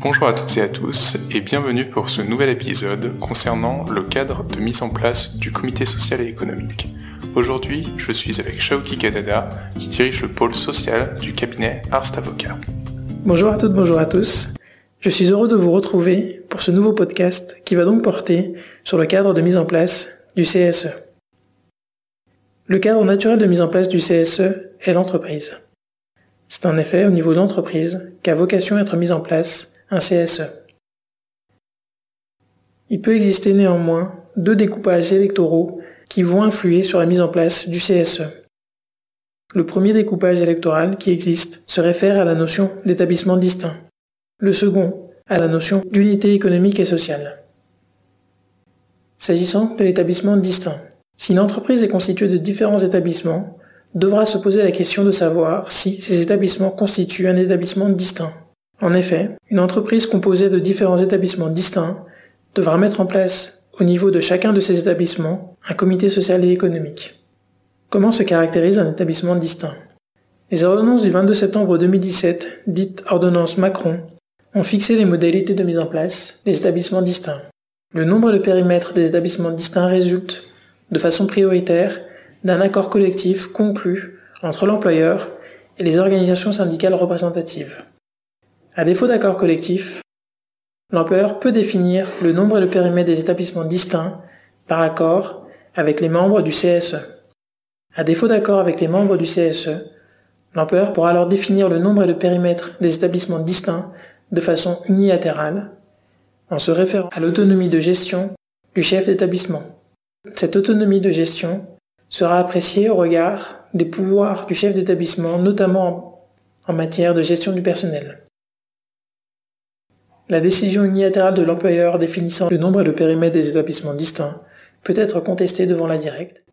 Bonjour à toutes et à tous et bienvenue pour ce nouvel épisode concernant le cadre de mise en place du comité social et économique. Aujourd'hui, je suis avec Shaoki Kadada qui dirige le pôle social du cabinet Arst Avocat. Bonjour à toutes, bonjour à tous. Je suis heureux de vous retrouver pour ce nouveau podcast qui va donc porter sur le cadre de mise en place du CSE. Le cadre naturel de mise en place du CSE est l'entreprise. C'est en effet au niveau de l'entreprise qu'a vocation à être mis en place un CSE. Il peut exister néanmoins deux découpages électoraux qui vont influer sur la mise en place du CSE. Le premier découpage électoral qui existe se réfère à la notion d'établissement distinct. Le second à la notion d'unité économique et sociale. S'agissant de l'établissement distinct, si une entreprise est constituée de différents établissements, devra se poser la question de savoir si ces établissements constituent un établissement distinct. En effet, une entreprise composée de différents établissements distincts devra mettre en place, au niveau de chacun de ces établissements, un comité social et économique. Comment se caractérise un établissement distinct? Les ordonnances du 22 septembre 2017, dites ordonnances Macron, ont fixé les modalités de mise en place des établissements distincts. Le nombre de périmètres des établissements distincts résulte de façon prioritaire d'un accord collectif conclu entre l'employeur et les organisations syndicales représentatives. À défaut d'accord collectif, l'employeur peut définir le nombre et le périmètre des établissements distincts par accord avec les membres du CSE. À défaut d'accord avec les membres du CSE, l'employeur pourra alors définir le nombre et le périmètre des établissements distincts de façon unilatérale en se référant à l'autonomie de gestion du chef d'établissement. Cette autonomie de gestion sera appréciée au regard des pouvoirs du chef d'établissement, notamment en matière de gestion du personnel. La décision unilatérale de l'employeur définissant le nombre et le périmètre des établissements distincts peut être contestée devant la directe.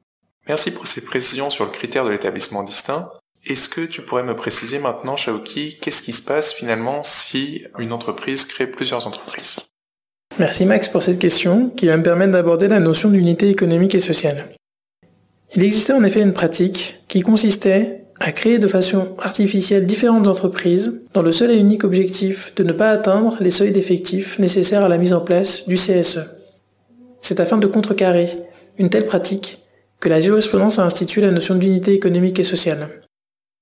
Merci pour ces précisions sur le critère de l'établissement distinct. Est-ce que tu pourrais me préciser maintenant, Shaoki, qu'est-ce qui se passe finalement si une entreprise crée plusieurs entreprises? Merci Max pour cette question qui va me permettre d'aborder la notion d'unité économique et sociale. Il existait en effet une pratique qui consistait à créer de façon artificielle différentes entreprises dans le seul et unique objectif de ne pas atteindre les seuils d'effectifs nécessaires à la mise en place du CSE. C'est afin de contrecarrer une telle pratique que la jurisprudence a institué la notion d'unité économique et sociale.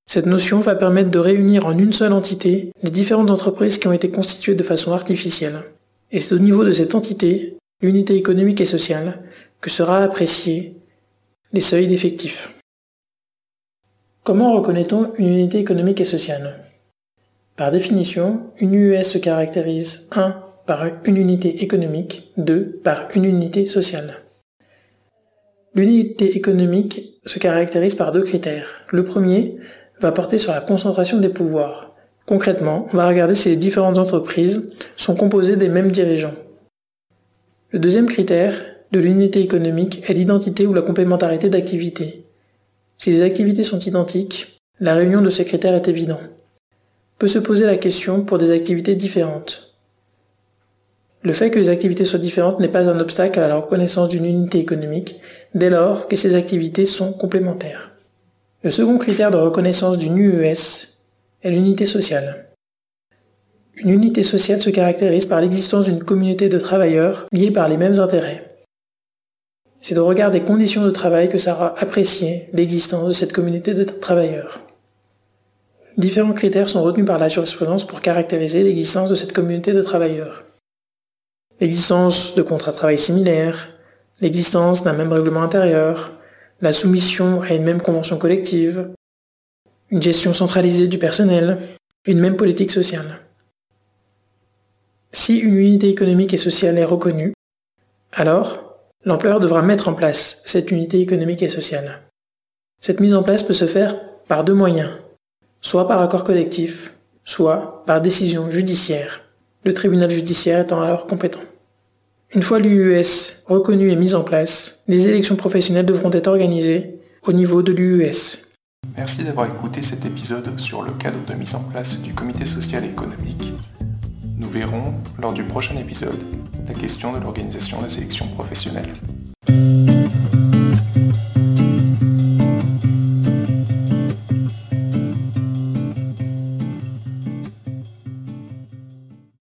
Cette notion va permettre de réunir en une seule entité les différentes entreprises qui ont été constituées de façon artificielle. Et c'est au niveau de cette entité, l'unité économique et sociale, que sera apprécié les seuils d'effectifs. Comment reconnaît-on une unité économique et sociale? Par définition, une UES se caractérise 1 par une unité économique, 2 par une unité sociale. L'unité économique se caractérise par deux critères. Le premier va porter sur la concentration des pouvoirs. Concrètement, on va regarder si les différentes entreprises sont composées des mêmes dirigeants. Le deuxième critère de l'unité économique est l'identité ou la complémentarité d'activités. Si les activités sont identiques, la réunion de ces critères est évidente. Peut se poser la question pour des activités différentes. Le fait que les activités soient différentes n'est pas un obstacle à la reconnaissance d'une unité économique dès lors que ces activités sont complémentaires. Le second critère de reconnaissance d'une UES est l'unité sociale. Une unité sociale se caractérise par l'existence d'une communauté de travailleurs liés par les mêmes intérêts. C'est au regard des conditions de travail que sera appréciée l'existence de cette communauté de travailleurs. Différents critères sont retenus par la jurisprudence pour caractériser l'existence de cette communauté de travailleurs. L'existence de contrats de travail similaires, l'existence d'un même règlement intérieur, la soumission à une même convention collective, une gestion centralisée du personnel, une même politique sociale. Si une unité économique et sociale est reconnue, alors l'employeur devra mettre en place cette unité économique et sociale. Cette mise en place peut se faire par deux moyens, soit par accord collectif, soit par décision judiciaire, le tribunal judiciaire étant alors compétent. Une fois l'UES reconnue et mise en place, les élections professionnelles devront être organisées au niveau de l'UES. Merci d'avoir écouté cet épisode sur le cadre de mise en place du comité social et économique. Nous verrons, lors du prochain épisode, la question de l'organisation des élections professionnelles.